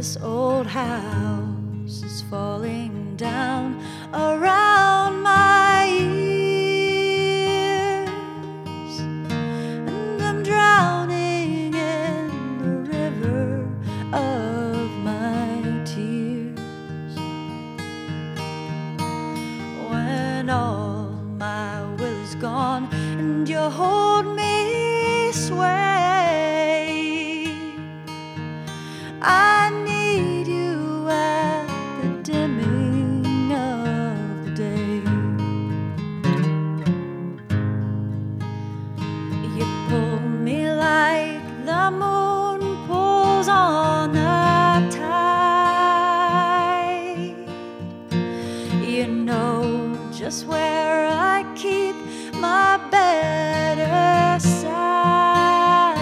This old house is falling down around my ears, and I'm drowning in the river of my tears. When all my will is gone and you hold me sway, just where I keep my better side.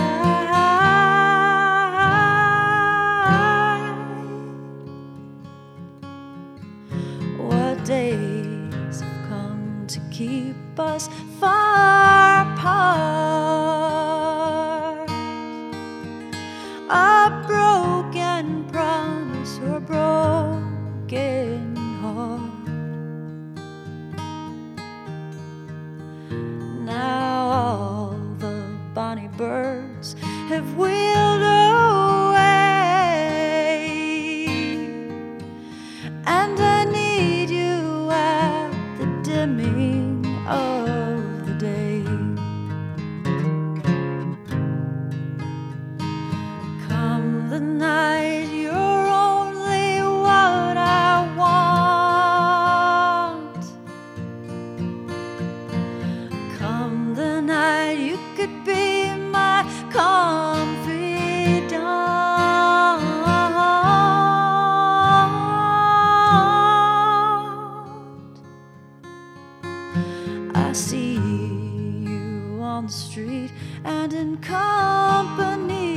What days have come to keep us far apart? A broken promise or broken heart. Now all the bonny birds have wheeled the night, you're only what I want. Come the night, you could be my confidant. I see you on the street and in company.